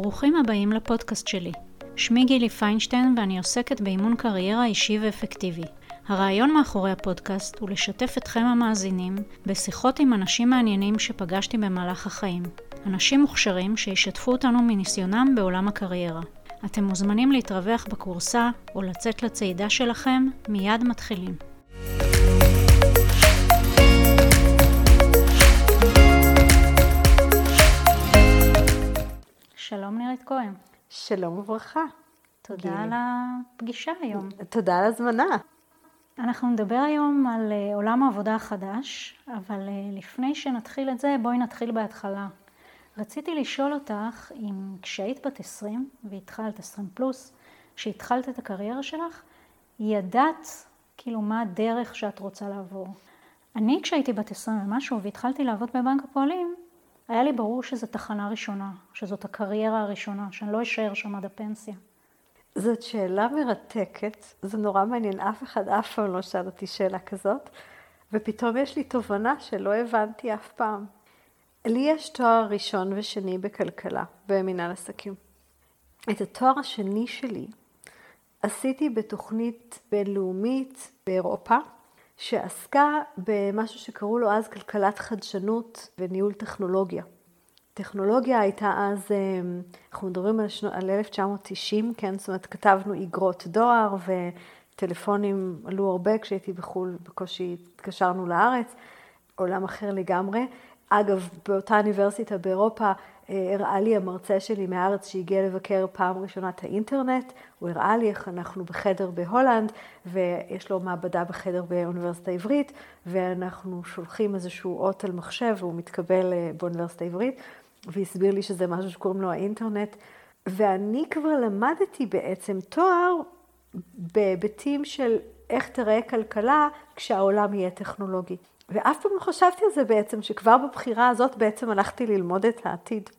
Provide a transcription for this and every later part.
ברוכים הבאים לפודקאסט שלי. שמי גילי פיינשטיין ואני עוסקת באימון קריירה אישי ואפקטיבי. הרעיון מאחורי הפודקאסט הוא לשתף אתכם המאזינים בשיחות עם אנשים מעניינים שפגשתי במהלך החיים. אנשים מוכשרים שישתפו אותנו מניסיונם בעולם הקריירה. אתם מוזמנים להתרווח בקורסה או לצאת לצעידה שלכם, מיד מתחילים. שלום נירית כהן. שלום וברכה. תודה גילי. על הפגישה היום. תודה על הזמנה. אנחנו נדבר היום על אה, עולם העבודה החדש, אבל אה, לפני שנתחיל את זה, בואי נתחיל בהתחלה. רציתי לשאול אותך אם כשהיית בת 20 והתחלת 20 פלוס, כשהתחלת את הקריירה שלך, ידעת כאילו מה הדרך שאת רוצה לעבור. אני כשהייתי בת 20 ומשהו והתחלתי לעבוד בבנק הפועלים, היה לי ברור שזו תחנה ראשונה, שזאת הקריירה הראשונה, שאני לא אשאר שם עד הפנסיה. זאת שאלה מרתקת, זה נורא מעניין, אף אחד אף פעם לא שאל אותי שאלה כזאת, ופתאום יש לי תובנה שלא הבנתי אף פעם. לי יש תואר ראשון ושני בכלכלה, במנהל עסקים. את התואר השני שלי עשיתי בתוכנית בינלאומית באירופה, שעסקה במשהו שקראו לו אז כלכלת חדשנות וניהול טכנולוגיה. טכנולוגיה הייתה אז, אנחנו מדברים על, שנו, על 1990, כן? זאת אומרת, כתבנו איגרות דואר וטלפונים עלו הרבה כשהייתי בחו"ל, בקושי התקשרנו לארץ, עולם אחר לגמרי. אגב, באותה אוניברסיטה באירופה הראה לי המרצה שלי מהארץ שהגיע לבקר פעם ראשונה את האינטרנט, הוא הראה לי איך אנחנו בחדר בהולנד, ויש לו מעבדה בחדר באוניברסיטה העברית, ואנחנו שולחים איזשהו אות על מחשב, והוא מתקבל באוניברסיטה העברית, והסביר לי שזה משהו שקוראים לו האינטרנט. ואני כבר למדתי בעצם תואר בהיבטים של איך תראה כלכלה כשהעולם יהיה טכנולוגי. ואף פעם לא חשבתי על זה בעצם, שכבר בבחירה הזאת בעצם הלכתי ללמוד את העתיד.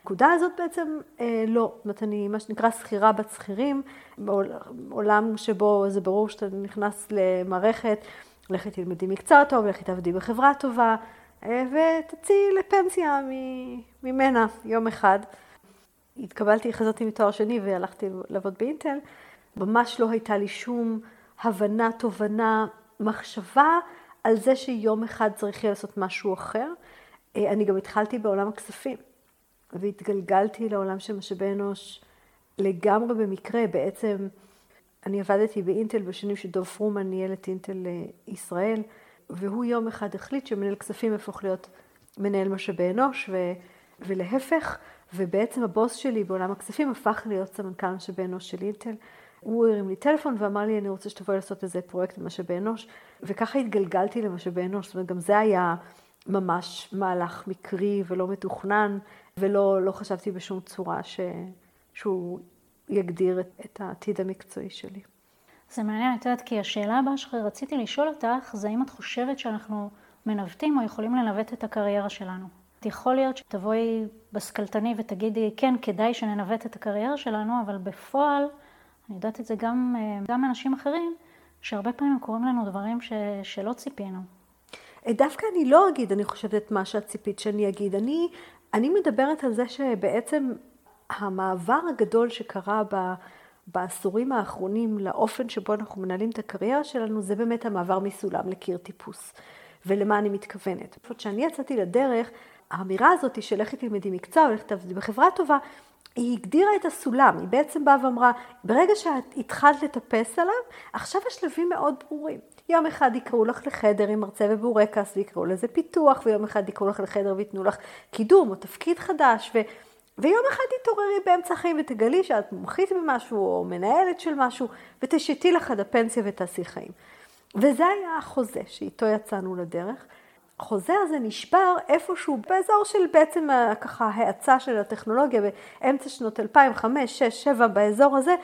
הנקודה הזאת בעצם אה, לא, זאת אומרת, אני מה שנקרא שכירה בת שכירים, בעולם שבו זה ברור שאתה נכנס למערכת, לכי תלמדי מקצוע טוב, לכי תעבדי בחברה טובה, אה, ותצאי לפנסיה ממנה יום אחד. התקבלתי, חזרתי מתואר שני והלכתי לעבוד באינטל, ממש לא הייתה לי שום הבנה, תובנה, מחשבה על זה שיום אחד צריך יהיה לעשות משהו אחר. אני גם התחלתי בעולם הכספים, והתגלגלתי לעולם של משאבי אנוש לגמרי במקרה. בעצם אני עבדתי באינטל בשנים שדוב פרומן ניהל את אינטל ישראל, והוא יום אחד החליט שמנהל כספים יהפוך להיות מנהל משאבי אנוש, ו... ולהפך, ובעצם הבוס שלי בעולם הכספים הפך להיות סמנכ"ל משאבי אנוש של אינטל. הוא הרים לי טלפון ואמר לי, אני רוצה שתבואי לעשות איזה פרויקט במשאבי אנוש, וככה התגלגלתי למשאבי אנוש, זאת אומרת, גם זה היה ממש מהלך מקרי ולא מתוכנן, ולא לא חשבתי בשום צורה ש... שהוא יגדיר את, את העתיד המקצועי שלי. זה מעניין, את יודעת, כי השאלה הבאה שרציתי לשאול אותך, זה האם את חושבת שאנחנו מנווטים או יכולים לנווט את הקריירה שלנו? יכול להיות שתבואי בסקלטני ותגידי, כן, כדאי שננווט את הקריירה שלנו, אבל בפועל, אני יודעת את זה גם, גם מאנשים אחרים, שהרבה פעמים קורים לנו דברים ש, שלא ציפינו. דווקא אני לא אגיד, אני חושבת את מה שאת ציפית שאני אגיד. אני, אני מדברת על זה שבעצם המעבר הגדול שקרה ב, בעשורים האחרונים לאופן שבו אנחנו מנהלים את הקריירה שלנו, זה באמת המעבר מסולם לקיר טיפוס. ולמה אני מתכוונת. כשאני יצאתי לדרך, האמירה הזאת של לכי תלמדי מקצוע, ולכי תעבדי בחברה טובה, היא הגדירה את הסולם, היא בעצם באה ואמרה, ברגע שאת התחלת לטפס עליו, עכשיו השלבים מאוד ברורים. יום אחד יקראו לך לחדר עם מרצה ובורקס ויקראו לזה פיתוח, ויום אחד יקראו לך לחדר וייתנו לך קידום או תפקיד חדש, ו... ויום אחד תתעוררי באמצע החיים ותגלי שאת מומחית במשהו או מנהלת של משהו, ותשתי לך עד הפנסיה ותעשי חיים. וזה היה החוזה שאיתו יצאנו לדרך. החוזה הזה נשבר איפשהו באזור של בעצם ככה האצה של הטכנולוגיה באמצע שנות 2005, 6, 7 באזור הזה,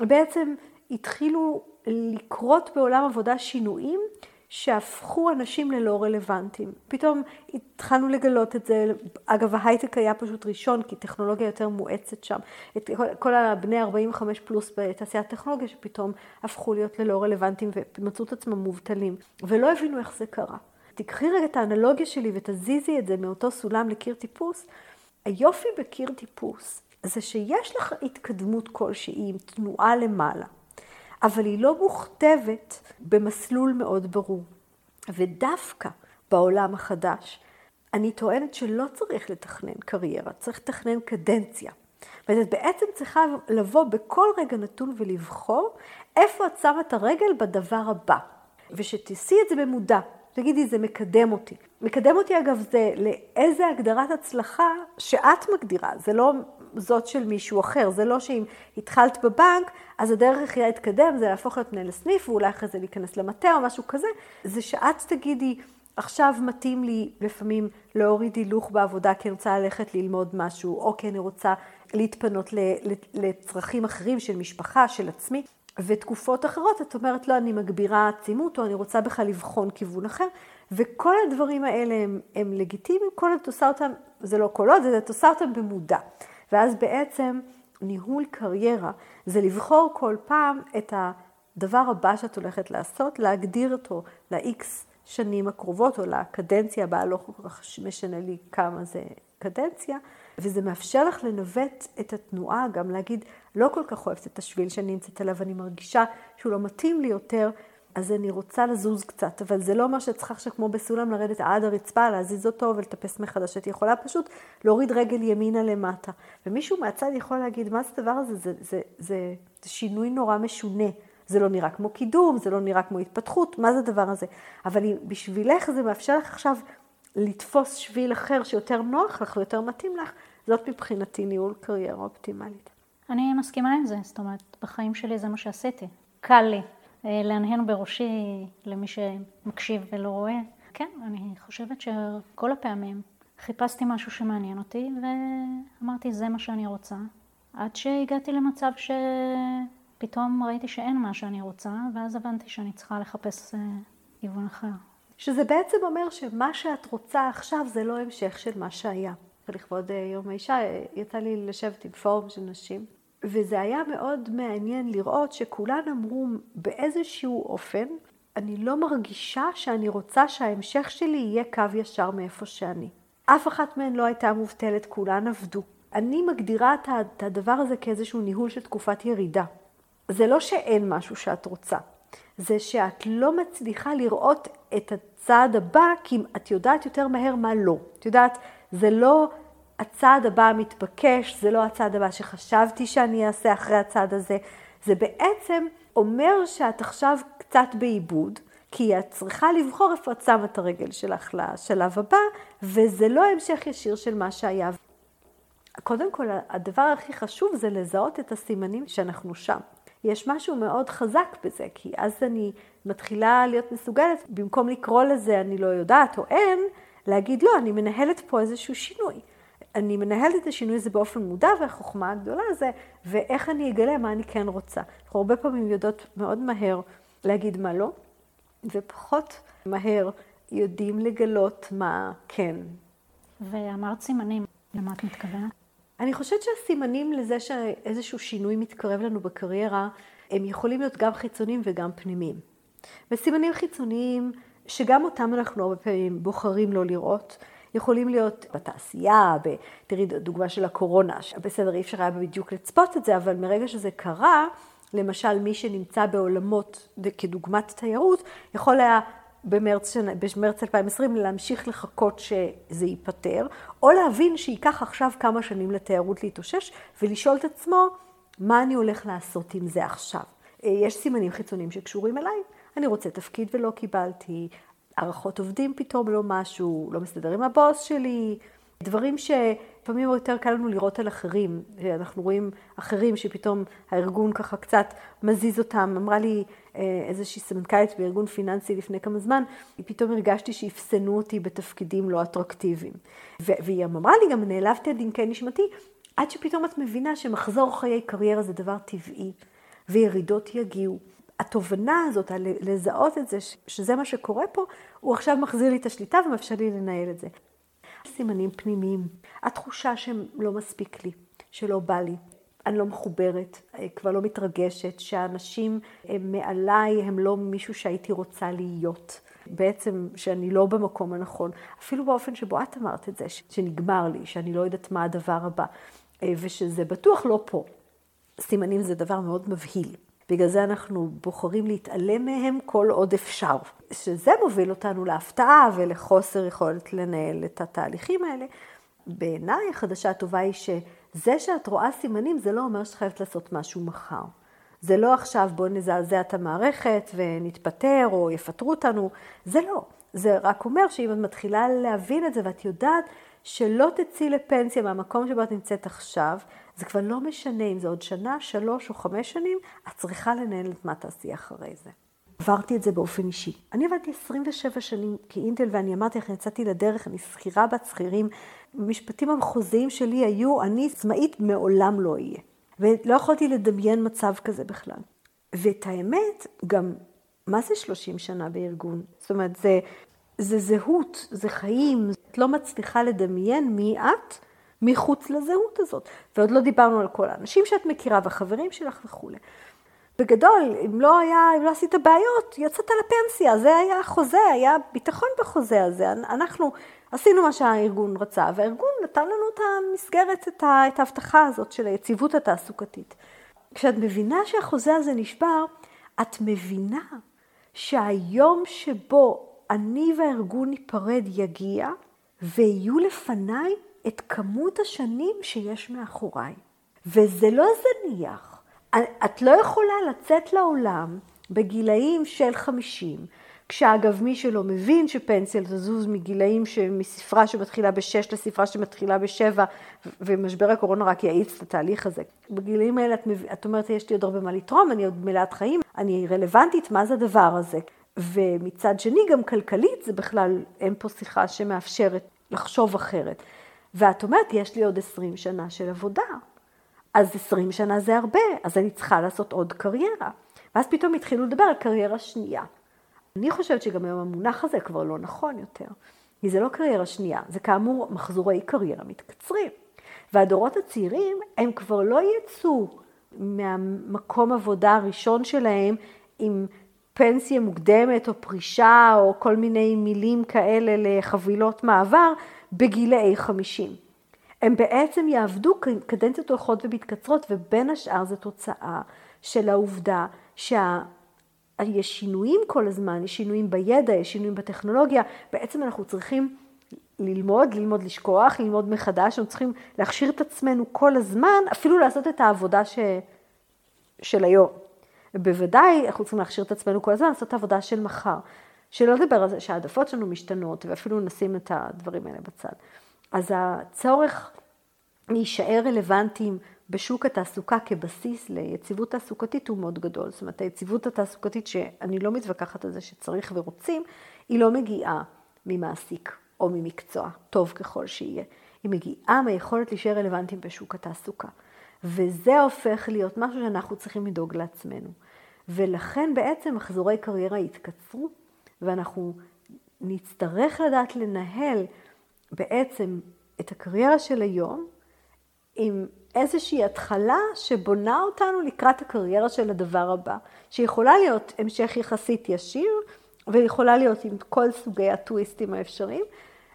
בעצם התחילו לקרות בעולם עבודה שינויים שהפכו אנשים ללא רלוונטיים. פתאום התחלנו לגלות את זה, אגב ההייטק היה פשוט ראשון כי טכנולוגיה יותר מואצת שם. את כל הבני 45 פלוס בתעשיית הטכנולוגיה שפתאום הפכו להיות ללא רלוונטיים ומצאו את עצמם מובטלים ולא הבינו איך זה קרה. תקחי רגע את האנלוגיה שלי ותזיזי את זה מאותו סולם לקיר טיפוס. היופי בקיר טיפוס זה שיש לך התקדמות כלשהי עם תנועה למעלה, אבל היא לא מוכתבת במסלול מאוד ברור. ודווקא בעולם החדש, אני טוענת שלא צריך לתכנן קריירה, צריך לתכנן קדנציה. ואת בעצם צריכה לבוא בכל רגע נתון ולבחור איפה את שמה את הרגל בדבר הבא. ושתעשי את זה במודע. תגידי, זה מקדם אותי. מקדם אותי, אגב, זה לאיזה הגדרת הצלחה שאת מגדירה. זה לא זאת של מישהו אחר. זה לא שאם התחלת בבנק, אז הדרך היחידה להתקדם זה להפוך להיות מנהל הסניף, ואולי אחרי זה להיכנס למטה או משהו כזה. זה שאת תגידי, עכשיו מתאים לי לפעמים להוריד הילוך בעבודה כי אני רוצה ללכת ללמוד משהו, או כי אני רוצה להתפנות לצרכים אחרים של משפחה, של עצמי. ותקופות אחרות את אומרת, לא, אני מגבירה עצימות, או אני רוצה בכלל לבחון כיוון אחר, וכל הדברים האלה הם, הם לגיטימיים, כל עוד את עושה אותם, זה לא כל עוד, זה את עושה אותם במודע. ואז בעצם ניהול קריירה זה לבחור כל פעם את הדבר הבא שאת הולכת לעשות, להגדיר אותו ל-X שנים הקרובות, או לקדנציה הבאה, לא כל כך משנה לי כמה זה קדנציה, וזה מאפשר לך לנווט את התנועה, גם להגיד, לא כל כך אוהבת את השביל שאני נמצאת עליו, אני מרגישה שהוא לא מתאים לי יותר, אז אני רוצה לזוז קצת, אבל זה לא אומר שאת צריכה עכשיו כמו בסולם לרדת עד הרצפה, להזיז אותו ולטפס מחדש. את יכולה פשוט להוריד רגל ימינה למטה. ומישהו מהצד יכול להגיד, מה זה הדבר הזה? זה, זה, זה, זה, זה שינוי נורא משונה. זה לא נראה כמו קידום, זה לא נראה כמו התפתחות, מה זה הדבר הזה? אבל בשבילך זה מאפשר לך עכשיו לתפוס שביל אחר שיותר נוח לך ויותר מתאים לך, זאת מבחינתי ניהול קריירה אופטימלית. אני מסכימה עם זה, זאת אומרת, בחיים שלי זה מה שעשיתי. קל לי אה, להנהן בראשי למי שמקשיב ולא רואה. כן, אני חושבת שכל הפעמים חיפשתי משהו שמעניין אותי ואמרתי, זה מה שאני רוצה. עד שהגעתי למצב שפתאום ראיתי שאין מה שאני רוצה, ואז הבנתי שאני צריכה לחפש אה, כיוון אחר. שזה בעצם אומר שמה שאת רוצה עכשיו זה לא המשך של מה שהיה. לכבוד אה, יום האישה יצא לי לשבת עם פורום של נשים, וזה היה מאוד מעניין לראות שכולן אמרו באיזשהו אופן, אני לא מרגישה שאני רוצה שההמשך שלי יהיה קו ישר מאיפה שאני. אף אחת מהן לא הייתה מובטלת, כולן עבדו. אני מגדירה את הדבר הזה כאיזשהו ניהול של תקופת ירידה. זה לא שאין משהו שאת רוצה, זה שאת לא מצליחה לראות את הצעד הבא, כי את יודעת יותר מהר מה לא. את יודעת, זה לא הצעד הבא המתבקש, זה לא הצעד הבא שחשבתי שאני אעשה אחרי הצעד הזה. זה בעצם אומר שאת עכשיו קצת בעיבוד, כי את צריכה לבחור איפה את שמה את הרגל שלך לשלב הבא, וזה לא המשך ישיר של מה שהיה. קודם כל, הדבר הכי חשוב זה לזהות את הסימנים שאנחנו שם. יש משהו מאוד חזק בזה, כי אז אני מתחילה להיות מסוגלת, במקום לקרוא לזה אני לא יודעת או אין, להגיד לא, אני מנהלת פה איזשהו שינוי. אני מנהלת את השינוי הזה באופן מודע, והחוכמה הגדולה זה, ואיך אני אגלה מה אני כן רוצה. אנחנו הרבה פעמים יודעות מאוד מהר להגיד מה לא, ופחות מהר יודעים לגלות מה כן. ואמרת סימנים, למה את מתכוונת? אני חושבת שהסימנים לזה שאיזשהו שינוי מתקרב לנו בקריירה, הם יכולים להיות גם חיצוניים וגם פנימיים. וסימנים חיצוניים, שגם אותם אנחנו הרבה פעמים בוחרים לא לראות, יכולים להיות בתעשייה, ב... תראי דוגמה של הקורונה, בסדר, אי אפשר היה בדיוק לצפות את זה, אבל מרגע שזה קרה, למשל מי שנמצא בעולמות כדוגמת תיירות, יכול היה במרץ, במרץ 2020 להמשיך לחכות שזה ייפתר, או להבין שייקח עכשיו כמה שנים לתיירות להתאושש, ולשאול את עצמו, מה אני הולך לעשות עם זה עכשיו? אה, יש סימנים חיצוניים שקשורים אליי, אני רוצה תפקיד ולא קיבלתי, הערכות עובדים פתאום לא משהו, לא מסתדר עם הבוס שלי, דברים שלפעמים יותר קל לנו לראות על אחרים, אנחנו רואים אחרים שפתאום הארגון ככה קצת מזיז אותם. אמרה לי אה, איזושהי סמנכ"לית בארגון פיננסי לפני כמה זמן, פתאום הרגשתי שאפסנו אותי בתפקידים לא אטרקטיביים. והיא אמרה לי, גם נעלבתי עד עמקי נשמתי, עד שפתאום את מבינה שמחזור חיי קריירה זה דבר טבעי, וירידות יגיעו. התובנה הזאת, לזהות את זה, שזה מה שקורה פה, הוא עכשיו מחזיר לי את השליטה ומאפשר לי לנהל את זה. סימנים פנימיים, התחושה שלא מספיק לי, שלא בא לי, אני לא מחוברת, כבר לא מתרגשת, שהאנשים הם מעליי, הם לא מישהו שהייתי רוצה להיות. בעצם שאני לא במקום הנכון, אפילו באופן שבו את אמרת את זה, שנגמר לי, שאני לא יודעת מה הדבר הבא. אה, ושזה בטוח לא פה. סימנים זה דבר מאוד מבהיל. בגלל זה אנחנו בוחרים להתעלם מהם כל עוד אפשר. שזה מוביל אותנו להפתעה ולחוסר יכולת לנהל את התהליכים האלה. בעיניי החדשה הטובה היא שזה שאת רואה סימנים זה לא אומר שאת חייבת לעשות משהו מחר. זה לא עכשיו בואו נזעזע את המערכת ונתפטר או יפטרו אותנו, זה לא. זה רק אומר שאם את מתחילה להבין את זה ואת יודעת שלא תצאי לפנסיה מהמקום שבו את נמצאת עכשיו, זה כבר לא משנה אם זה עוד שנה, שלוש או חמש שנים, את צריכה לנהל את מה תעשי אחרי זה. עברתי את זה באופן אישי. אני עבדתי 27 שנים כאינטל ואני אמרתי לך, יצאתי לדרך, אני שכירה בת שכירים. המשפטים המחוזיים שלי היו, אני עצמאית מעולם לא אהיה. ולא יכולתי לדמיין מצב כזה בכלל. ואת האמת, גם, מה זה 30 שנה בארגון? זאת אומרת, זה, זה זהות, זה חיים. את לא מצליחה לדמיין מי את מחוץ לזהות הזאת. ועוד לא דיברנו על כל האנשים שאת מכירה והחברים שלך וכולי. בגדול, אם לא היה, אם לא עשית בעיות, יצאת לפנסיה, זה היה החוזה, היה ביטחון בחוזה הזה. אנחנו עשינו מה שהארגון רצה, והארגון נתן לנו את המסגרת, את ההבטחה הזאת של היציבות התעסוקתית. כשאת מבינה שהחוזה הזה נשבר, את מבינה שהיום שבו אני והארגון ניפרד יגיע, ויהיו לפניי את כמות השנים שיש מאחוריי. וזה לא זניח. את לא יכולה לצאת לעולם בגילאים של 50, כשאגב מי שלא מבין שפנסיה תזוז מגילאים מספרה שמתחילה בשש לספרה שמתחילה בשבע, ומשבר הקורונה רק יאיץ את התהליך הזה. בגילאים האלה את, מב... את אומרת, יש לי עוד הרבה מה לתרום, אני עוד מלאת חיים, אני רלוונטית, מה זה הדבר הזה? ומצד שני, גם כלכלית, זה בכלל, אין פה שיחה שמאפשרת לחשוב אחרת. ואת אומרת, יש לי עוד 20 שנה של עבודה. אז 20 שנה זה הרבה, אז אני צריכה לעשות עוד קריירה. ואז פתאום התחילו לדבר על קריירה שנייה. אני חושבת שגם היום המונח הזה כבר לא נכון יותר, כי זה לא קריירה שנייה, זה כאמור מחזורי קריירה מתקצרים. והדורות הצעירים, הם כבר לא יצאו מהמקום עבודה הראשון שלהם עם פנסיה מוקדמת או פרישה או כל מיני מילים כאלה לחבילות מעבר בגילאי 50. הם בעצם יעבדו קדנציות הולכות ומתקצרות, ובין השאר זו תוצאה של העובדה שה... יש שינויים כל הזמן, יש שינויים בידע, יש שינויים בטכנולוגיה, בעצם אנחנו צריכים ללמוד, ללמוד לשכוח, ללמוד מחדש, אנחנו צריכים להכשיר את עצמנו כל הזמן, אפילו לעשות את העבודה ש... של היום. בוודאי אנחנו צריכים להכשיר את עצמנו כל הזמן, לעשות את העבודה של מחר. שלא לדבר על זה שהעדפות שלנו משתנות, ואפילו נשים את הדברים האלה בצד. אז הצורך להישאר רלוונטיים בשוק התעסוקה כבסיס ליציבות תעסוקתית הוא מאוד גדול. זאת אומרת, היציבות התעסוקתית, שאני לא מתווכחת על זה שצריך ורוצים, היא לא מגיעה ממעסיק או ממקצוע, טוב ככל שיהיה. היא מגיעה מהיכולת להישאר רלוונטיים בשוק התעסוקה. וזה הופך להיות משהו שאנחנו צריכים לדאוג לעצמנו. ולכן בעצם מחזורי קריירה יתקצרו, ואנחנו נצטרך לדעת לנהל בעצם את הקריירה של היום עם איזושהי התחלה שבונה אותנו לקראת הקריירה של הדבר הבא, שיכולה להיות המשך יחסית ישיר, ויכולה להיות עם כל סוגי הטוויסטים האפשריים.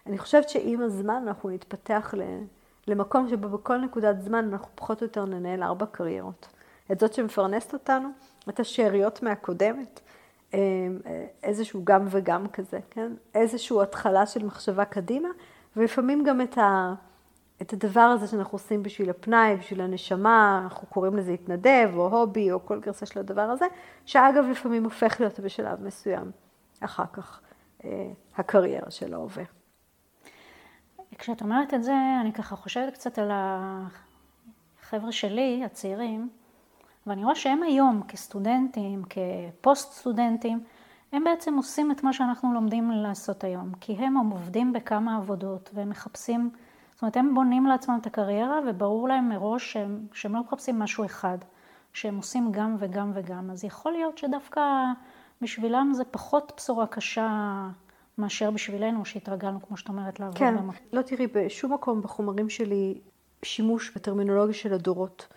אני חושבת שעם הזמן אנחנו נתפתח למקום שבו בכל נקודת זמן אנחנו פחות או יותר ננהל ארבע קריירות. את זאת שמפרנסת אותנו, את השאריות מהקודמת, איזשהו גם וגם כזה, כן? איזושהי התחלה של מחשבה קדימה, ולפעמים גם את ה... את הדבר הזה שאנחנו עושים בשביל הפנאי, בשביל הנשמה, אנחנו קוראים לזה התנדב או הובי או כל גרסה של הדבר הזה, שאגב לפעמים הופך להיות בשלב מסוים אחר כך אה, הקריירה של ההווה. כשאת אומרת את זה, אני ככה חושבת קצת על החבר'ה שלי, הצעירים, ואני רואה שהם היום כסטודנטים, כפוסט סטודנטים, הם בעצם עושים את מה שאנחנו לומדים לעשות היום, כי הם עובדים בכמה עבודות והם מחפשים זאת אומרת, הם בונים לעצמם את הקריירה, וברור להם מראש שהם, שהם לא מחפשים משהו אחד, שהם עושים גם וגם וגם. אז יכול להיות שדווקא בשבילם זה פחות בשורה קשה מאשר בשבילנו, שהתרגלנו, כמו שאת אומרת, לעבוד כן, במקום. לא תראי, בשום מקום בחומרים שלי שימוש בטרמינולוגיה של הדורות.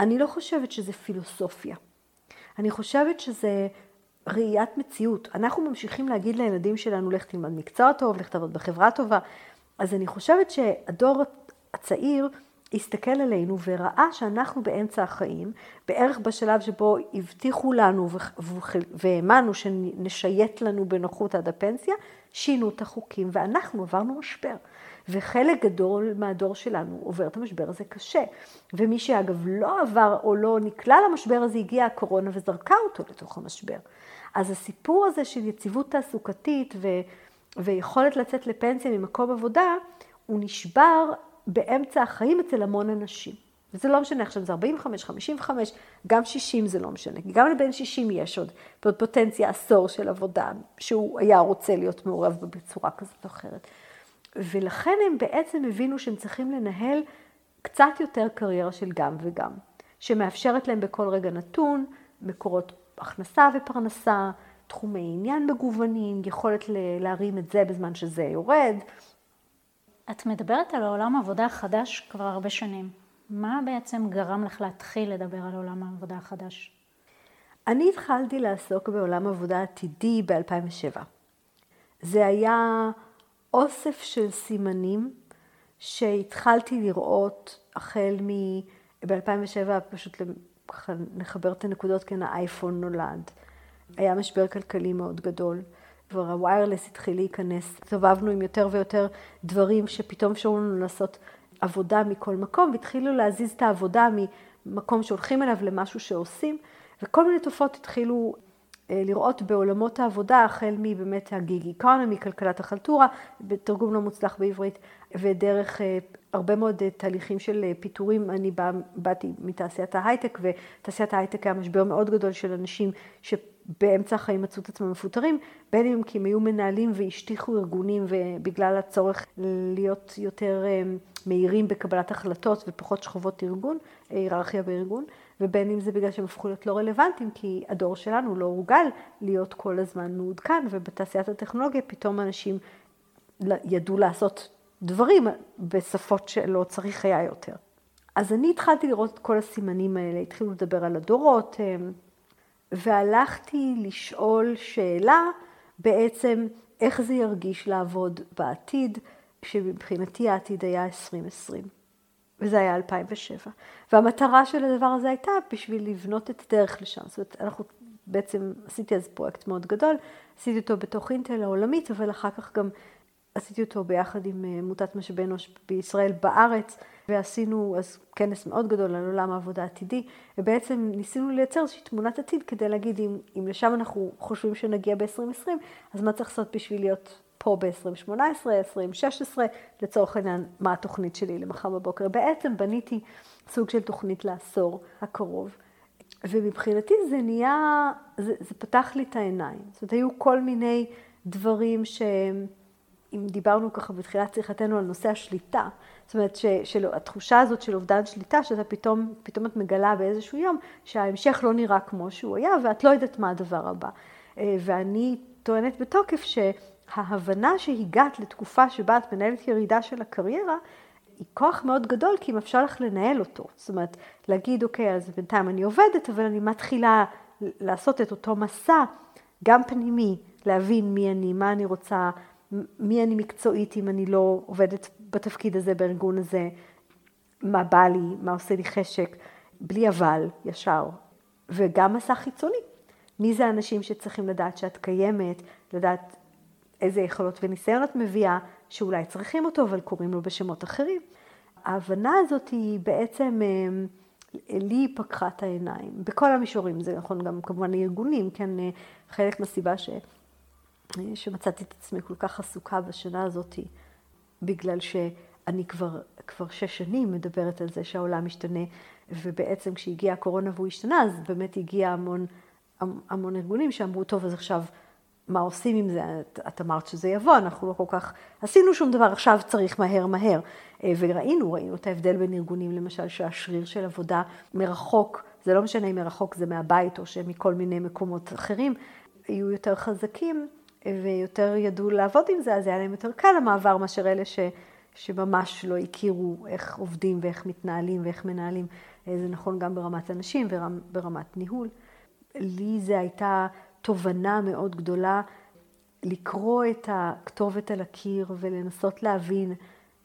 אני לא חושבת שזה פילוסופיה. אני חושבת שזה ראיית מציאות. אנחנו ממשיכים להגיד לילדים שלנו, לך תלמד מקצוע טוב, לך תעבוד בחברה טובה. אז אני חושבת שהדור הצעיר הסתכל עלינו וראה שאנחנו באמצע החיים, בערך בשלב שבו הבטיחו לנו והאמנו שנשייט לנו בנוחות עד הפנסיה, שינו את החוקים ואנחנו עברנו משבר. וחלק גדול מהדור שלנו עובר את המשבר הזה קשה. ומי שאגב לא עבר או לא נקלע למשבר הזה, הגיעה הקורונה וזרקה אותו לתוך המשבר. אז הסיפור הזה של יציבות תעסוקתית ו... ויכולת לצאת לפנסיה ממקום עבודה, הוא נשבר באמצע החיים אצל המון אנשים. וזה לא משנה, עכשיו זה 45, 55, גם 60 זה לא משנה. כי גם לבן 60 יש עוד פוטנציה עשור של עבודה, שהוא היה רוצה להיות מעורב בה בצורה כזאת או אחרת. ולכן הם בעצם הבינו שהם צריכים לנהל קצת יותר קריירה של גם וגם, שמאפשרת להם בכל רגע נתון מקורות הכנסה ופרנסה, תחומי עניין מגוונים, יכולת להרים את זה בזמן שזה יורד. את מדברת על עולם עבודה חדש כבר הרבה שנים. מה בעצם גרם לך להתחיל לדבר על עולם העבודה החדש? אני התחלתי לעסוק בעולם עבודה עתידי ב-2007. זה היה אוסף של סימנים שהתחלתי לראות החל מ... ב-2007, פשוט נחבר את הנקודות, כן, האייפון נולד. היה משבר כלכלי מאוד גדול. כבר הוויירלס התחיל להיכנס. הסתובבנו עם יותר ויותר דברים שפתאום אפשרו לנו לעשות עבודה מכל מקום, והתחילו להזיז את העבודה ממקום שהולכים אליו למשהו שעושים, וכל מיני תופעות התחילו לראות בעולמות העבודה, החל מבאמת הגיג איקונומי, כלכלת החלטורה, בתרגום לא מוצלח בעברית, ודרך אה, הרבה מאוד אה, תהליכים של פיטורים. אני בא, באתי מתעשיית ההייטק, ותעשיית ההייטק היה משבר מאוד גדול של אנשים שבאמצע החיים מצאו את עצמם מפוטרים, בין אם כי הם היו מנהלים והשטיחו ארגונים, ובגלל הצורך להיות יותר מהירים בקבלת החלטות ופחות שכבות ארגון, היררכיה בארגון. ובין אם זה בגלל שהם הפכו להיות לא רלוונטיים, כי הדור שלנו לא הורגל להיות כל הזמן מעודכן, ובתעשיית הטכנולוגיה פתאום אנשים ידעו לעשות דברים בשפות שלא צריך היה יותר. אז אני התחלתי לראות את כל הסימנים האלה, התחילו לדבר על הדורות, אה, והלכתי לשאול שאלה בעצם איך זה ירגיש לעבוד בעתיד, שמבחינתי העתיד היה 2020. וזה היה 2007. והמטרה של הדבר הזה הייתה בשביל לבנות את הדרך לשם. זאת אומרת, אנחנו בעצם, עשיתי אז פרויקט מאוד גדול, עשיתי אותו בתוך אינטל העולמית, אבל אחר כך גם עשיתי אותו ביחד עם אה, עמותת משאבי אנוש בישראל בארץ, ועשינו אז כנס מאוד גדול על עולם העבודה העתידי, ובעצם ניסינו לייצר איזושהי תמונת עתיד כדי להגיד אם, אם לשם אנחנו חושבים שנגיע ב-2020, אז מה צריך לעשות בשביל להיות פה ב-2018, 2016, לצורך העניין, מה התוכנית שלי למחר בבוקר. בעצם בניתי סוג של תוכנית לעשור הקרוב, ומבחינתי זה נהיה, זה, זה פתח לי את העיניים. זאת אומרת, היו כל מיני דברים שהם... אם דיברנו ככה בתחילת שיחתנו על נושא השליטה, זאת אומרת שהתחושה הזאת של אובדן שליטה, שאתה פתאום, פתאום את מגלה באיזשהו יום שההמשך לא נראה כמו שהוא היה ואת לא יודעת מה הדבר הבא. אה, ואני טוענת בתוקף ש... ההבנה שהגעת לתקופה שבה את מנהלת ירידה של הקריירה, היא כוח מאוד גדול, כי אם אפשר לך לנהל אותו. זאת אומרת, להגיד, אוקיי, אז בינתיים אני עובדת, אבל אני מתחילה לעשות את אותו מסע, גם פנימי, להבין מי אני, מה אני רוצה, מי אני מקצועית אם אני לא עובדת בתפקיד הזה, בארגון הזה, מה בא לי, מה עושה לי חשק, בלי אבל, ישר. וגם מסע חיצוני. מי זה האנשים שצריכים לדעת שאת קיימת, לדעת איזה יכולות וניסיון את מביאה, שאולי צריכים אותו, אבל קוראים לו בשמות אחרים. ההבנה הזאת היא בעצם, אה, לי פקחה את העיניים, בכל המישורים, זה נכון גם כמובן לארגונים, כן, אה, חלק מהסיבה ש... אה, שמצאתי את עצמי כל כך עסוקה בשנה הזאת, בגלל שאני כבר, כבר שש שנים מדברת על זה שהעולם משתנה, ובעצם כשהגיעה הקורונה והוא השתנה, אז באמת הגיע המון, המון ארגונים שאמרו, טוב, אז עכשיו מה עושים עם זה? את, את אמרת שזה יבוא, אנחנו לא כל כך עשינו שום דבר, עכשיו צריך מהר מהר. אה, וראינו, ראינו את ההבדל בין ארגונים, למשל, שהשריר של עבודה מרחוק, זה לא משנה אם מרחוק זה מהבית או שמכל מיני מקומות אחרים, היו יותר חזקים ויותר ידעו לעבוד עם זה, אז היה להם יותר קל המעבר מאשר אלה ש, שממש לא הכירו איך עובדים ואיך מתנהלים ואיך מנהלים. אה, זה נכון גם ברמת אנשים וברמת ניהול. לי זה הייתה תובנה מאוד גדולה לקרוא את הכתובת על הקיר ולנסות להבין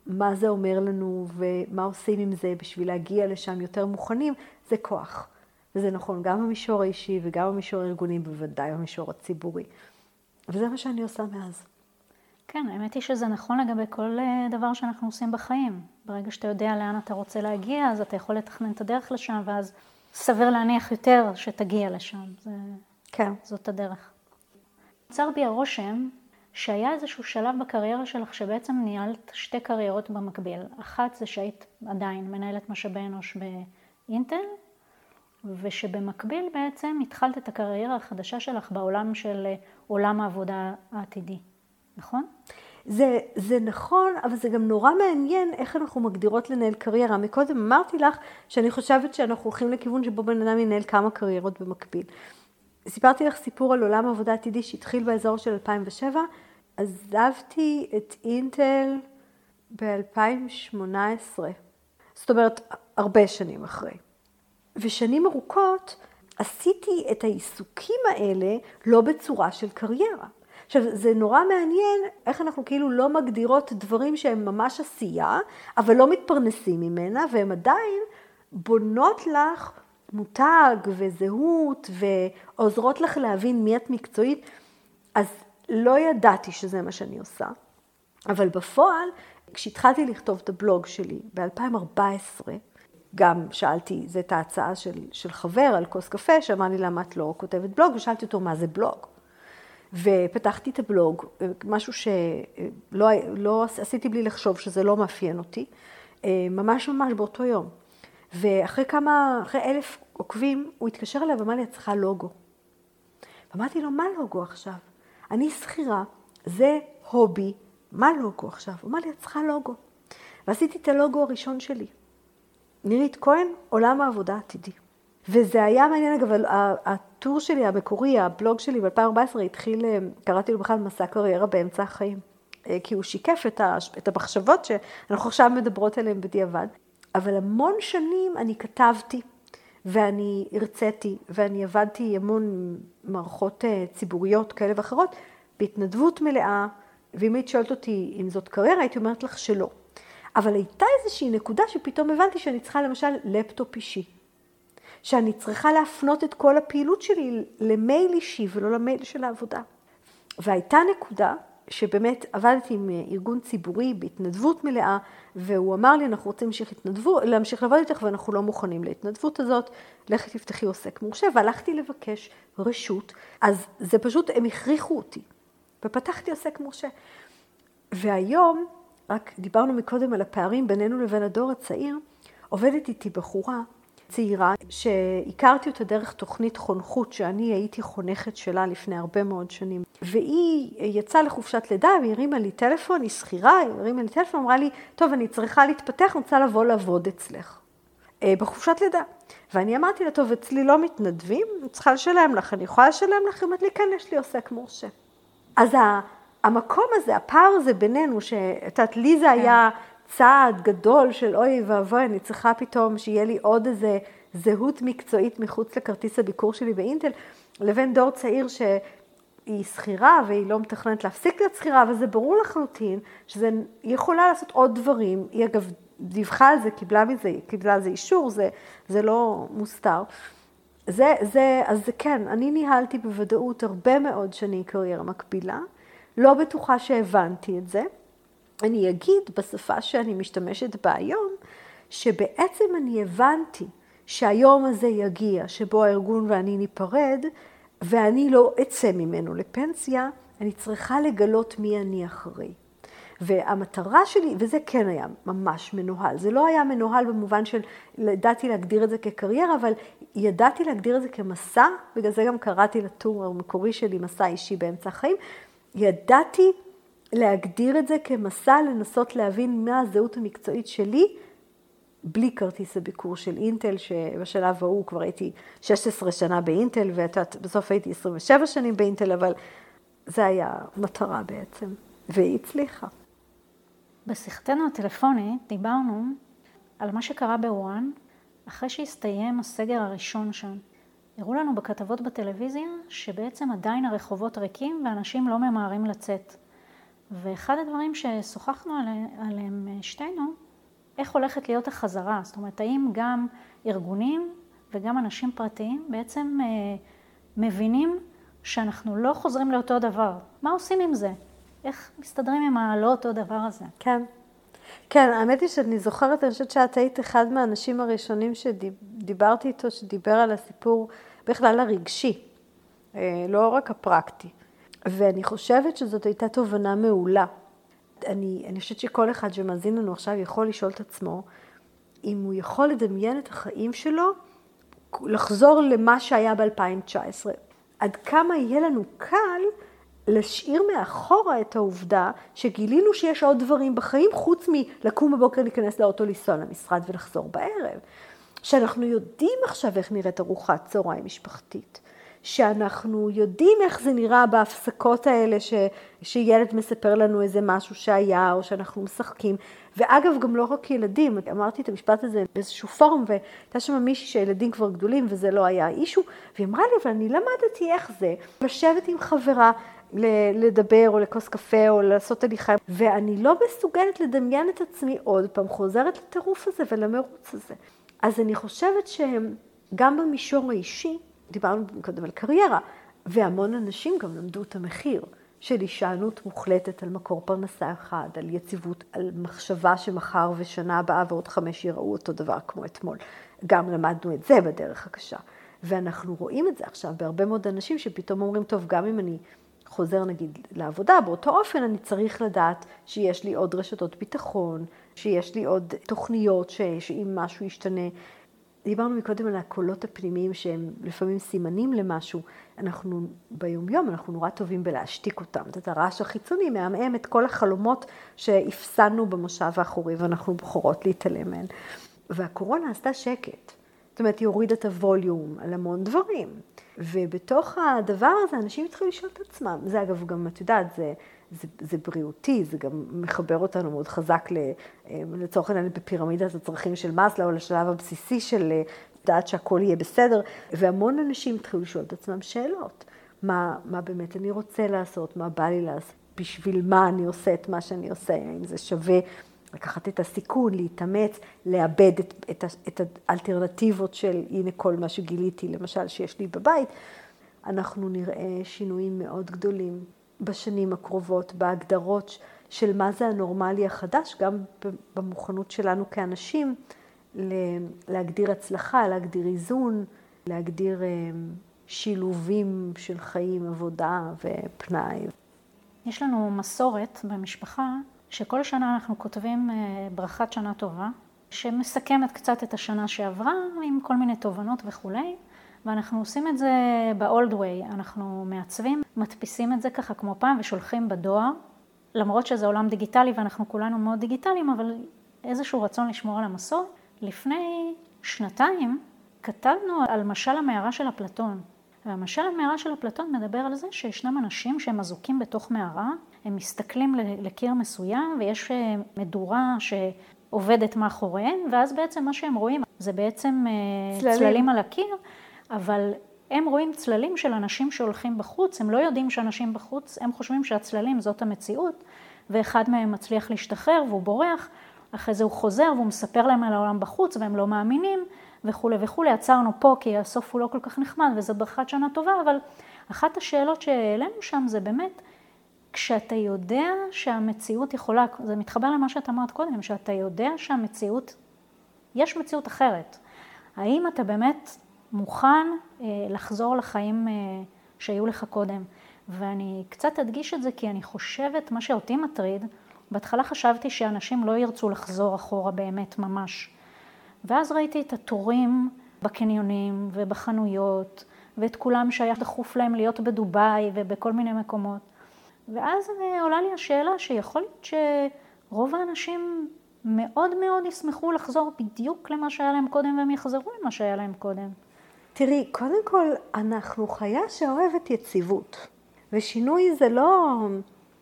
מה זה אומר לנו ומה עושים עם זה בשביל להגיע לשם יותר מוכנים, זה כוח. וזה נכון גם במישור האישי וגם במישור הארגוני, בוודאי במישור הציבורי. וזה מה שאני עושה מאז. כן, האמת היא שזה נכון לגבי כל אה, דבר שאנחנו עושים בחיים. ברגע שאתה יודע לאן אתה רוצה להגיע, אז אתה יכול לתכנן את הדרך לשם, ואז סביר להניח יותר שתגיע לשם. זה... כן. זאת הדרך. נוצר בי הרושם שהיה איזשהו שלב בקריירה שלך שבעצם ניהלת שתי קריירות במקביל. אחת זה שהיית עדיין מנהלת משאבי אנוש באינטל, ושבמקביל בעצם התחלת את הקריירה החדשה שלך בעולם של אה, עולם העבודה העתידי, נכון? זה, זה נכון, אבל זה גם נורא מעניין איך אנחנו מגדירות לנהל קריירה. מקודם אמרתי לך שאני חושבת שאנחנו הולכים לכיוון שבו בן אדם ינהל כמה קריירות במקביל. סיפרתי לך סיפור על עולם עבודה עתידי שהתחיל באזור של 2007. עזבתי את אינטל ב-2018. זאת אומרת, הרבה שנים אחרי. ושנים ארוכות עשיתי את העיסוקים האלה לא בצורה של קריירה. עכשיו, זה נורא מעניין איך אנחנו כאילו לא מגדירות דברים שהם ממש עשייה, אבל לא מתפרנסים ממנה, והם עדיין בונות לך מותג וזהות ועוזרות לך להבין מי את מקצועית. אז לא ידעתי שזה מה שאני עושה, אבל בפועל, כשהתחלתי לכתוב את הבלוג שלי ב-2014, גם שאלתי, זו הייתה הצעה של, של חבר על כוס קפה, שאמר לי למה את לא כותבת בלוג, ושאלתי אותו מה זה בלוג. ופתחתי את הבלוג, משהו שלא לא עשיתי בלי לחשוב שזה לא מאפיין אותי, ממש ממש באותו יום. ואחרי כמה, אחרי אלף עוקבים, הוא התקשר אליי ואמר לי, את צריכה לוגו. ואמרתי לו, מה לוגו עכשיו? אני שכירה, זה הובי, מה לוגו עכשיו? הוא אמר לי, את צריכה לוגו. ועשיתי את הלוגו הראשון שלי. נירית כהן, עולם העבודה העתידי. וזה היה מעניין, אגב, הטור שלי המקורי, הבלוג שלי ב-2014 התחיל, אה, קראתי לו בכלל מסע קריירה באמצע החיים. אה, כי הוא שיקף את המחשבות שאנחנו עכשיו מדברות עליהן בדיעבד. אבל המון שנים אני כתבתי, ואני הרציתי, ואני עבדתי המון מערכות אה, ציבוריות כאלה ואחרות, בהתנדבות מלאה, ואם היית שואלת אותי אם זאת קריירה, הייתי אומרת לך שלא. אבל הייתה איזושהי נקודה שפתאום הבנתי שאני צריכה למשל לפטופ אישי. שאני צריכה להפנות את כל הפעילות שלי למייל אישי ולא למייל של העבודה. והייתה נקודה שבאמת עבדתי עם ארגון ציבורי בהתנדבות מלאה, והוא אמר לי, אנחנו רוצים להמשיך, התנדבו, להמשיך לעבוד איתך ואנחנו לא מוכנים להתנדבות הזאת, לכי תפתחי עוסק מורשה, והלכתי לבקש רשות, אז זה פשוט, הם הכריחו אותי, ופתחתי עוסק מורשה. והיום, רק דיברנו מקודם על הפערים בינינו לבין הדור הצעיר, עובדת איתי בחורה צעירה שהכרתי אותה דרך תוכנית חונכות שאני הייתי חונכת שלה לפני הרבה מאוד שנים. והיא יצאה לחופשת לידה והיא הרימה לי טלפון, היא שכירה, היא הרימה לי טלפון, אמרה לי, טוב, אני צריכה להתפתח, אני רוצה לבוא לעבוד אצלך. אה, בחופשת לידה. ואני אמרתי לה, טוב, אצלי לא מתנדבים, אני צריכה לשלם לך, אני יכולה לשלם לך? היא אומרת לי, כן, יש לי עוסק מורשה. אז המקום הזה, הפער הזה בינינו, שאת יודעת, לי זה כן. היה צעד גדול של אוי ואבוי, אני צריכה פתאום שיהיה לי עוד איזה זהות מקצועית מחוץ לכרטיס הביקור שלי באינטל, לבין דור צעיר שהיא שכירה והיא לא מתכננת להפסיק להיות שכירה, אבל זה ברור לחלוטין שזה, היא יכולה לעשות עוד דברים, היא אגב דיווחה על זה, קיבלה מזה, קיבלה על זה אישור, זה, זה לא מוסתר. זה, זה, אז זה כן, אני ניהלתי בוודאות הרבה מאוד שנים קריירה מקבילה, לא בטוחה שהבנתי את זה. אני אגיד בשפה שאני משתמשת בה היום, שבעצם אני הבנתי שהיום הזה יגיע, שבו הארגון ואני ניפרד, ואני לא אצא ממנו לפנסיה, אני צריכה לגלות מי אני אחרי. והמטרה שלי, וזה כן היה ממש מנוהל, זה לא היה מנוהל במובן של ידעתי להגדיר את זה כקריירה, אבל ידעתי להגדיר את זה כמסע, בגלל זה גם קראתי לטור המקורי שלי מסע אישי באמצע החיים, ידעתי להגדיר את זה כמסע לנסות להבין מה הזהות המקצועית שלי, בלי כרטיס הביקור של אינטל, שבשלב ההוא כבר הייתי 16 שנה באינטל, ואת יודעת, בסוף הייתי 27 שנים באינטל, אבל זה היה מטרה בעצם, והיא הצליחה. בשיחתנו הטלפונית דיברנו על מה שקרה בוואן אחרי שהסתיים הסגר הראשון שם. הראו לנו בכתבות בטלוויזיה שבעצם עדיין הרחובות ריקים ואנשים לא ממהרים לצאת. ואחד הדברים ששוחחנו עליהם שתינו, איך הולכת להיות החזרה, זאת אומרת, האם גם ארגונים וגם אנשים פרטיים בעצם אה, מבינים שאנחנו לא חוזרים לאותו דבר. מה עושים עם זה? איך מסתדרים עם הלא אותו דבר הזה? כן. כן, האמת היא שאני זוכרת, אני חושבת שאת היית אחד מהאנשים הראשונים שדיברתי איתו, שדיבר על הסיפור בכלל הרגשי, אה, לא רק הפרקטי. ואני חושבת שזאת הייתה תובנה מעולה. אני, אני חושבת שכל אחד שמאזין לנו עכשיו יכול לשאול את עצמו אם הוא יכול לדמיין את החיים שלו, לחזור למה שהיה ב-2019. עד כמה יהיה לנו קל להשאיר מאחורה את העובדה שגילינו שיש עוד דברים בחיים חוץ מלקום בבוקר, להיכנס לאוטו, לנסוע למשרד ולחזור בערב. שאנחנו יודעים עכשיו איך נראית ארוחת צהריים משפחתית. שאנחנו יודעים איך זה נראה בהפסקות האלה, ש, שילד מספר לנו איזה משהו שהיה, או שאנחנו משחקים. ואגב, גם לא רק ילדים, אמרתי את המשפט הזה באיזשהו פורום, והייתה שם מישהי שהילדים כבר גדולים וזה לא היה אישו, והיא אמרה לי, אבל אני למדתי איך זה, לשבת עם חברה, לדבר או לכוס קפה או לעשות הליכה, ואני לא מסוגלת לדמיין את עצמי עוד פעם חוזרת לטירוף הזה ולמרוץ הזה. אז אני חושבת שגם במישור האישי, דיברנו קודם על קריירה, והמון אנשים גם למדו את המחיר של הישענות מוחלטת על מקור פרנסה אחד, על יציבות, על מחשבה שמחר ושנה הבאה ועוד חמש יראו אותו דבר כמו אתמול. גם למדנו את זה בדרך הקשה. ואנחנו רואים את זה עכשיו בהרבה מאוד אנשים שפתאום אומרים, טוב, גם אם אני חוזר נגיד לעבודה, באותו אופן אני צריך לדעת שיש לי עוד רשתות ביטחון, שיש לי עוד תוכניות, ש, שאם משהו ישתנה, דיברנו מקודם על הקולות הפנימיים שהם לפעמים סימנים למשהו. אנחנו ביומיום, אנחנו נורא טובים בלהשתיק אותם. את הרעש החיצוני מעמעם את כל החלומות שאפסנו במושב האחורי ואנחנו בוחרות להתעלם מהן. והקורונה עשתה שקט. זאת אומרת, היא הורידה את הווליום על המון דברים. ובתוך הדבר הזה אנשים התחילו לשאול את עצמם. זה אגב גם, את יודעת, זה, זה, זה בריאותי, זה גם מחבר אותנו מאוד חזק אה, לצורך העניין בפירמידת הצרכים של מאסלו, לשלב הבסיסי של אה, דעת שהכל יהיה בסדר, והמון אנשים התחילו לשאול את עצמם שאלות. מה, מה באמת אני רוצה לעשות, מה בא לי לעשות, בשביל מה אני עושה את מה שאני עושה, האם זה שווה לקחת את הסיכון, להתאמץ, לאבד את, את, את האלטרנטיבות של הנה כל מה שגיליתי, למשל שיש לי בבית, אנחנו נראה שינויים מאוד גדולים בשנים הקרובות, בהגדרות של מה זה הנורמלי החדש, גם במוכנות שלנו כאנשים להגדיר הצלחה, להגדיר איזון, להגדיר אה, שילובים של חיים, עבודה ופנאי. יש לנו מסורת במשפחה שכל שנה אנחנו כותבים אה, ברכת שנה טובה, שמסכמת קצת את השנה שעברה עם כל מיני תובנות וכולי. ואנחנו עושים את זה ב-old way, אנחנו מעצבים, מדפיסים את זה ככה כמו פעם ושולחים בדואר, למרות שזה עולם דיגיטלי ואנחנו כולנו מאוד דיגיטליים, אבל איזשהו רצון לשמור על המסורת. לפני שנתיים כתבנו על משל המערה של אפלטון. והמשל המערה של אפלטון מדבר על זה שישנם אנשים שהם אזוקים בתוך מערה, הם מסתכלים לקיר מסוים ויש אה, מדורה שעובדת מאחוריהם, ואז בעצם מה שהם רואים זה בעצם אה, צללים, צללים על הקיר, אבל הם רואים צללים של אנשים שהולכים בחוץ, הם לא יודעים שאנשים בחוץ, הם חושבים שהצללים זאת המציאות, ואחד מהם מצליח להשתחרר והוא בורח, אחרי זה הוא חוזר והוא מספר להם על העולם בחוץ והם לא מאמינים וכולי וכולי. עצרנו פה כי הסוף הוא לא כל כך נחמד וזו ברכת שנה טובה, אבל אחת השאלות שהעלינו שם זה באמת, כשאתה יודע שהמציאות יכולה, זה מתחבר למה שאת אמרת קודם, שאתה יודע שהמציאות, יש מציאות אחרת. האם אתה באמת מוכן אה, לחזור לחיים אה, שהיו לך קודם. ואני קצת אדגיש את זה כי אני חושבת, מה שאותי מטריד, בהתחלה חשבתי שאנשים לא ירצו לחזור אחורה באמת ממש. ואז ראיתי את התורים בקניונים ובחנויות, ואת כולם שהיה דחוף להם להיות בדובאי ובכל מיני מקומות. ואז אה, עולה לי השאלה שיכול להיות שרוב האנשים מאוד מאוד ישמחו לחזור בדיוק למה שהיה להם קודם והם יחזרו למה שהיה להם קודם. תראי, קודם כל, אנחנו חיה שאוהבת יציבות, ושינוי זה לא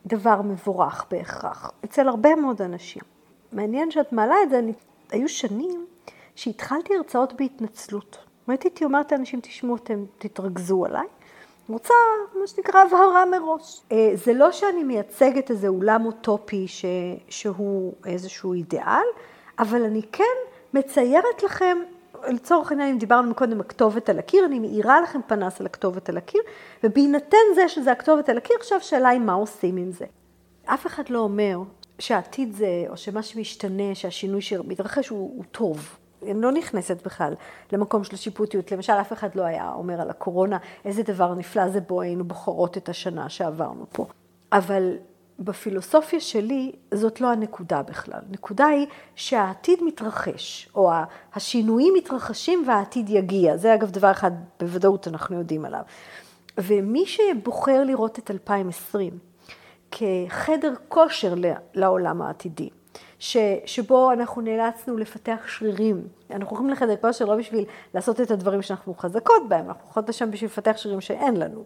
דבר מבורך בהכרח, אצל הרבה מאוד אנשים. מעניין שאת מעלה את זה, אני, היו שנים שהתחלתי הרצאות בהתנצלות. באמת הייתי אומרת לאנשים, תשמעו, אתם תתרכזו עליי, רוצה, מה שנקרא, הבהרה מראש. אה, זה לא שאני מייצגת איזה אולם אוטופי ש, שהוא איזשהו אידיאל, אבל אני כן מציירת לכם, לצורך העניין, אם דיברנו קודם הכתובת על הקיר, אני מאירה לכם פנס על הכתובת על הקיר, ובהינתן זה שזה הכתובת על הקיר, עכשיו שאלה היא מה עושים עם זה. אף אחד לא אומר שהעתיד זה, או שמה שמשתנה, שהשינוי שמתרחש הוא, הוא טוב. אני לא נכנסת בכלל למקום של השיפוטיות. למשל, אף אחד לא היה אומר על הקורונה, איזה דבר נפלא זה בו היינו בוחרות את השנה שעברנו פה. אבל בפילוסופיה שלי זאת לא הנקודה בכלל. הנקודה היא שהעתיד מתרחש, או השינויים מתרחשים והעתיד יגיע. זה אגב דבר אחד בוודאות אנחנו יודעים עליו. ומי שבוחר לראות את 2020 כחדר כושר לעולם העתידי, ש, שבו אנחנו נאלצנו לפתח שרירים. אנחנו הולכים לחדר כושר לא בשביל לעשות את הדברים שאנחנו חזקות בהם, אנחנו הולכות לשם בשביל לפתח שרירים שאין לנו.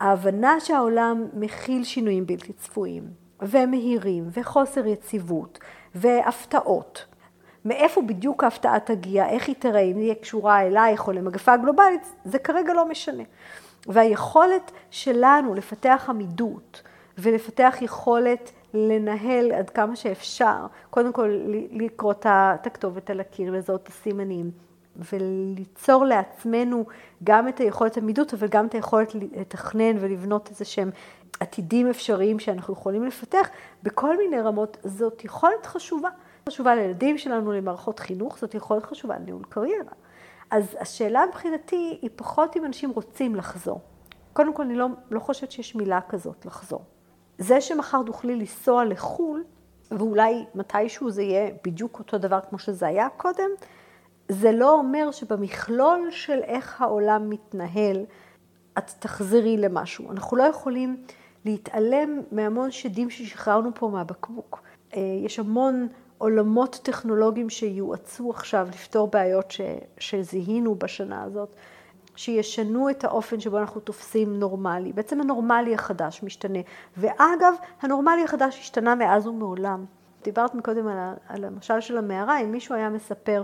ההבנה שהעולם מכיל שינויים בלתי צפויים, ומהירים, וחוסר יציבות, והפתעות. מאיפה בדיוק ההפתעה תגיע, איך היא תראה, אם היא קשורה אלייך או למגפה גלובלית, זה כרגע לא משנה. והיכולת שלנו לפתח עמידות ולפתח יכולת לנהל עד כמה שאפשר, קודם כל לקרוא את הכתובת על הקיר, לזהות את הסימנים, וליצור לעצמנו גם את היכולת עמידות, אבל גם את היכולת לתכנן ולבנות איזה שהם עתידים אפשריים שאנחנו יכולים לפתח בכל מיני רמות, זאת יכולת חשובה. חשובה לילדים שלנו, למערכות חינוך, זאת יכולת חשובה לניהול קריירה. אז השאלה מבחינתי היא פחות אם אנשים רוצים לחזור. קודם כל, אני לא, לא חושבת שיש מילה כזאת, לחזור. זה שמחר תוכלי לנסוע לחו"ל, ואולי מתישהו זה יהיה בדיוק אותו דבר כמו שזה היה קודם, זה לא אומר שבמכלול של איך העולם מתנהל, את תחזרי למשהו. אנחנו לא יכולים להתעלם מהמון שדים ששחררנו פה מהבקבוק. אה, יש המון עולמות טכנולוגיים שיועצו עכשיו לפתור בעיות ש, שזיהינו בשנה הזאת. שישנו את האופן שבו אנחנו תופסים נורמלי. בעצם הנורמלי החדש משתנה. ואגב, הנורמלי החדש השתנה מאז ומעולם. דיברת מקודם על, על המשל של המערה, אם מישהו היה מספר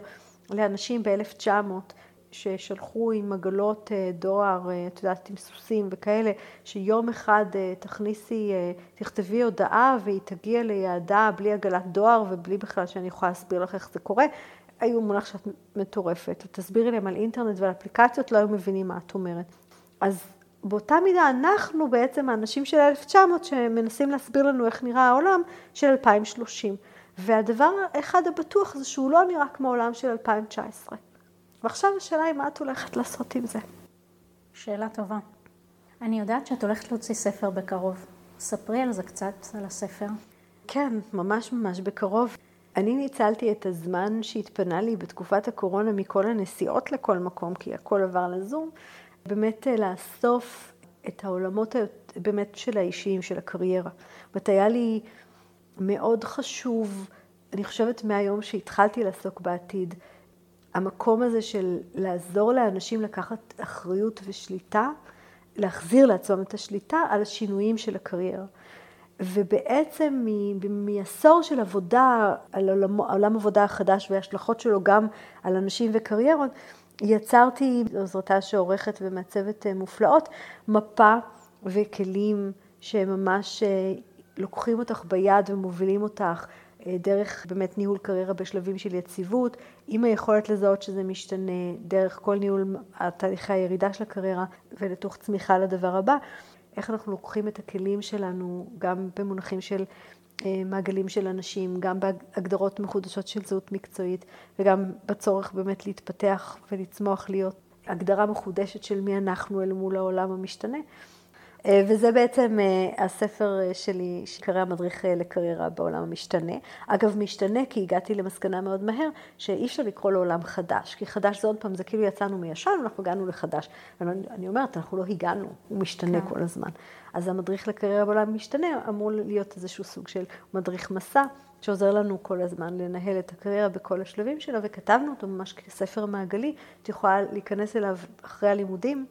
לאנשים ב-1900 ששלחו עם עגלות אה, דואר, אה, את יודעת, עם סוסים וכאלה, שיום אחד אה, תכניסי, תכתבי הודעה והיא תגיע ליעדה בלי עגלת דואר ובלי בכלל שאני יכולה להסביר לך איך זה קורה. היו מונח שאת מטורפת. תסבירי להם על אינטרנט ועל אפליקציות, לא היו מבינים מה את אומרת. אז באותה מידה אנחנו בעצם האנשים של 1900 שמנסים להסביר לנו איך נראה העולם של 2030. והדבר האחד הבטוח זה שהוא לא נראה כמו העולם של 2019. ועכשיו השאלה היא מה את הולכת לעשות עם זה. שאלה טובה. אני יודעת שאת הולכת להוציא ספר בקרוב. ספרי על זה קצת, על הספר. כן, ממש ממש בקרוב. אני ניצלתי את הזמן שהתפנה לי בתקופת הקורונה מכל הנסיעות לכל מקום, כי הכל עבר לזום, באמת אה, לאסוף את העולמות באמת של האישיים, של הקריירה. זאת היה לי מאוד חשוב, אני חושבת מהיום שהתחלתי לעסוק בעתיד, המקום הזה של לעזור לאנשים לקחת אחריות ושליטה, להחזיר לעצמם את השליטה על השינויים של הקריירה. ובעצם מעשור של עבודה על עולם, עולם עבודה החדש וההשלכות שלו גם על אנשים וקריירות, יצרתי בעזרתה שעורכת ומעצבת אה, מופלאות, מפה וכלים שממש אה, לוקחים אותך ביד ומובילים אותך אה, דרך באמת ניהול קריירה בשלבים של יציבות, עם היכולת לזהות שזה משתנה, דרך כל ניהול תהליכי הירידה של הקריירה ולתוך צמיחה לדבר הבא. איך אנחנו לוקחים את הכלים שלנו, גם במונחים של אה, מעגלים של אנשים, גם בהגדרות מחודשות של זהות מקצועית, וגם בצורך באמת להתפתח ולצמוח להיות הגדרה מחודשת של מי אנחנו אל מול העולם המשתנה. אה, וזה בעצם אה, הספר אה, שלי, שקרא המדריך לקריירה בעולם המשתנה. אגב, משתנה כי הגעתי למסקנה מאוד מהר, שאי אפשר לקרוא לו עולם חדש, כי חדש זה עוד פעם, זה כאילו יצאנו מישן ואנחנו הגענו לחדש. ואני אומרת, אנחנו לא הגענו, הוא משתנה כן. כל הזמן. אז המדריך לקריירה בעולם המשתנה אמור להיות איזשהו סוג של מדריך מסע. שעוזר לנו כל הזמן לנהל את הקריירה בכל השלבים שלה, וכתבנו אותו ממש כספר מעגלי, את יכולה להיכנס אליו אחרי הלימודים.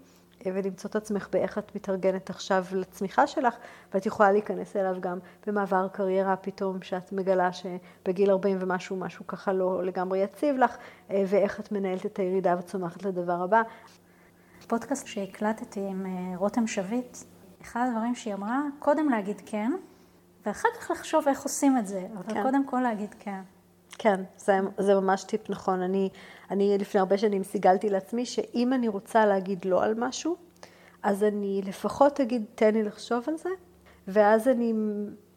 ולמצוא את עצמך באיך את מתארגנת עכשיו לצמיחה שלך, ואת יכולה להיכנס אליו גם במעבר קריירה פתאום, שאת מגלה שבגיל 40 ומשהו, משהו ככה לא לגמרי יציב לך, ואיך את מנהלת את הירידה וצומחת לדבר הבא. פודקאסט שהקלטתי עם אה, רותם שביט, אחד הדברים שהיא אמרה, קודם להגיד כן, ואחר כך לחשוב איך עושים את זה, אבל כן. קודם כל להגיד כן. כן, זה, זה ממש טיפ נכון. אני, אני לפני הרבה שנים סיגלתי לעצמי שאם אני רוצה להגיד לא על משהו, אז אני לפחות אגיד, תן לי לחשוב על זה, ואז אני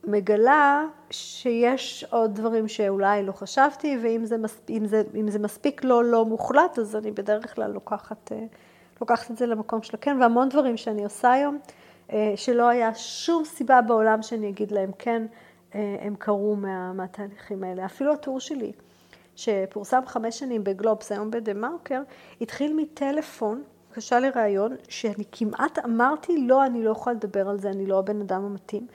מגלה שיש עוד דברים שאולי לא חשבתי, ואם זה, מספיק, אם זה, אם זה מספיק לא לא מוחלט, אז אני בדרך כלל לוקחת, אה, לוקחת את זה למקום של כן, והמון דברים שאני עושה היום, אה, שלא היה שום סיבה בעולם שאני אגיד להם כן, הם קרו מה, מהתהליכים האלה. אפילו הטור שלי, שפורסם חמש שנים בגלובס, היום בדה מרקר, התחיל מטלפון, בקשה לראיון, שאני כמעט אמרתי, לא, אני לא יכולה לדבר על זה, אני לא הבן אדם המתאים.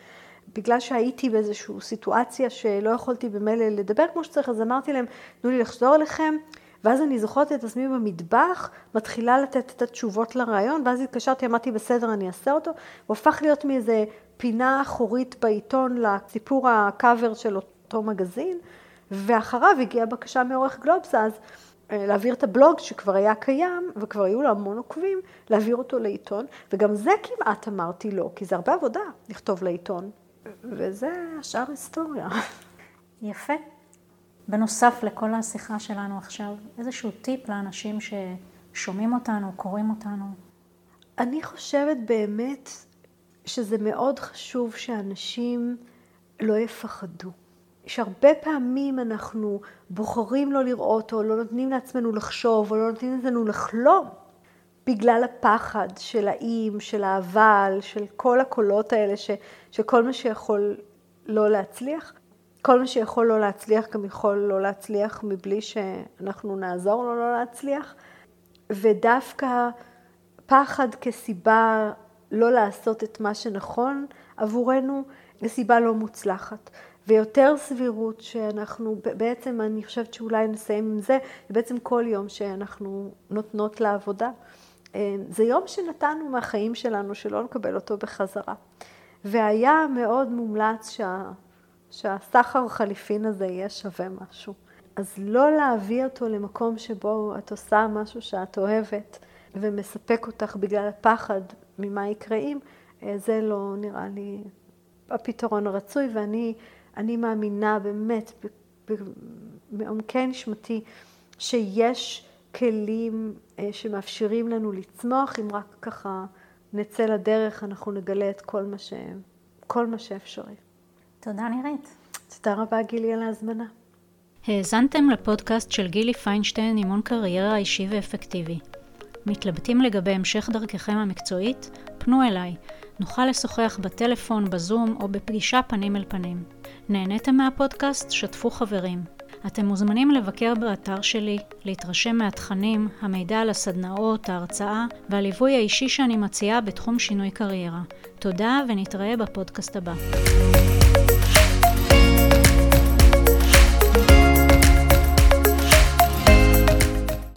בגלל שהייתי באיזושהי סיטואציה שלא יכולתי במילא לדבר כמו שצריך, אז אמרתי להם, תנו לי לחזור אליכם, ואז אני זוכרת את עצמי במטבח, מתחילה לתת את התשובות לרעיון, ואז התקשרתי, אמרתי, בסדר, אני אעשה אותו, הוא הפך להיות מאיזה פינה אחורית בעיתון לסיפור הקאבר של אותו מגזין, ואחריו הגיעה בקשה מעורך גלובס אז אה, להעביר את הבלוג שכבר היה קיים, וכבר היו לו המון עוקבים, להעביר אותו לעיתון, וגם זה כמעט אמרתי לא, כי זה הרבה עבודה לכתוב לעיתון, וזה השאר היסטוריה. יפה. בנוסף לכל השיחה שלנו עכשיו, איזשהו טיפ לאנשים ששומעים אותנו, קוראים אותנו? אני חושבת באמת שזה מאוד חשוב שאנשים לא יפחדו. שהרבה פעמים אנחנו בוחרים לא לראות, או לא נותנים לעצמנו לחשוב, או לא נותנים לעצמנו לחלום, בגלל הפחד של האם, של האבל, של כל הקולות האלה, ש, שכל מה שיכול לא להצליח, כל מה שיכול לא להצליח גם יכול לא להצליח מבלי שאנחנו נעזור לו לא להצליח, ודווקא פחד כסיבה לא לעשות את מה שנכון עבורנו, סיבה לא מוצלחת. ויותר סבירות שאנחנו, בעצם אני חושבת שאולי נסיים עם זה, זה בעצם כל יום שאנחנו נותנות לעבודה. אה, זה יום שנתנו מהחיים שלנו, שלא נקבל אותו בחזרה. והיה מאוד מומלץ שה, שהסחר חליפין הזה יהיה שווה משהו. אז לא להביא אותו למקום שבו את עושה משהו שאת אוהבת ומספק אותך בגלל הפחד ממה יקרה אם, אה, זה לא נראה לי הפתרון הרצוי, ואני אני מאמינה באמת מעומקי נשמתי שיש כלים אה, שמאפשרים לנו לצמוח, אם רק ככה נצא לדרך, אנחנו נגלה את כל מה, ש... כל מה שאפשרי. תודה נירית. תודה רבה גילי על ההזמנה. האזנתם לפודקאסט של גילי פיינשטיין, אימון קריירה אישי ואפקטיבי. מתלבטים לגבי המשך דרככם המקצועית? פנו אליי. נוכל לשוחח בטלפון, בזום או בפגישה פנים אל פנים. נהניתם מהפודקאסט? שתפו חברים. אתם מוזמנים לבקר באתר שלי, להתרשם מהתכנים, המידע על הסדנאות, ההרצאה והליווי האישי שאני מציעה בתחום שינוי קריירה. תודה ונתראה בפודקאסט הבא.